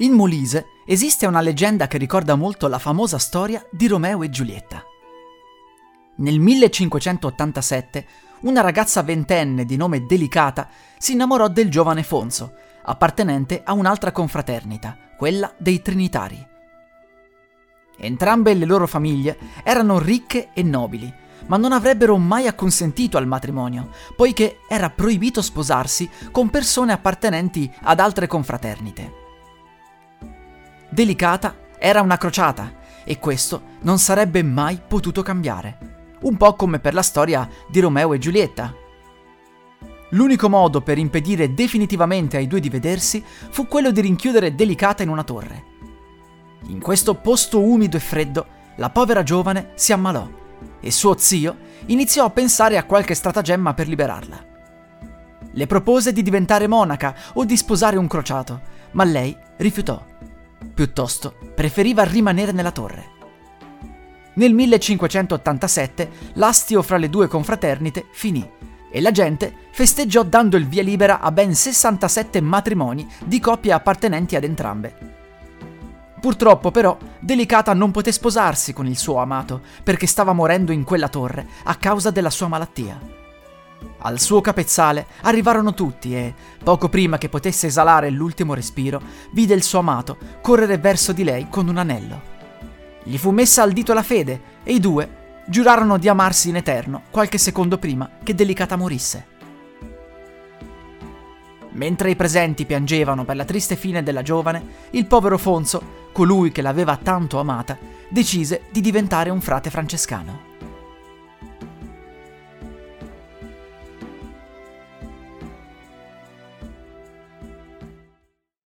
In Molise esiste una leggenda che ricorda molto la famosa storia di Romeo e Giulietta. Nel 1587 una ragazza ventenne di nome Delicata si innamorò del giovane Fonso, appartenente a un'altra confraternita, quella dei Trinitari. Entrambe le loro famiglie erano ricche e nobili, ma non avrebbero mai acconsentito al matrimonio, poiché era proibito sposarsi con persone appartenenti ad altre confraternite. Delicata era una crociata e questo non sarebbe mai potuto cambiare, un po' come per la storia di Romeo e Giulietta. L'unico modo per impedire definitivamente ai due di vedersi fu quello di rinchiudere Delicata in una torre. In questo posto umido e freddo, la povera giovane si ammalò e suo zio iniziò a pensare a qualche stratagemma per liberarla. Le propose di diventare monaca o di sposare un crociato, ma lei rifiutò. Piuttosto preferiva rimanere nella torre. Nel 1587 l'astio fra le due confraternite finì e la gente festeggiò dando il via libera a ben 67 matrimoni di coppie appartenenti ad entrambe. Purtroppo però Delicata non poté sposarsi con il suo amato perché stava morendo in quella torre a causa della sua malattia. Al suo capezzale arrivarono tutti e, poco prima che potesse esalare l'ultimo respiro, vide il suo amato correre verso di lei con un anello. Gli fu messa al dito la fede e i due giurarono di amarsi in eterno qualche secondo prima che Delicata morisse. Mentre i presenti piangevano per la triste fine della giovane, il povero Fonso, colui che l'aveva tanto amata, decise di diventare un frate francescano.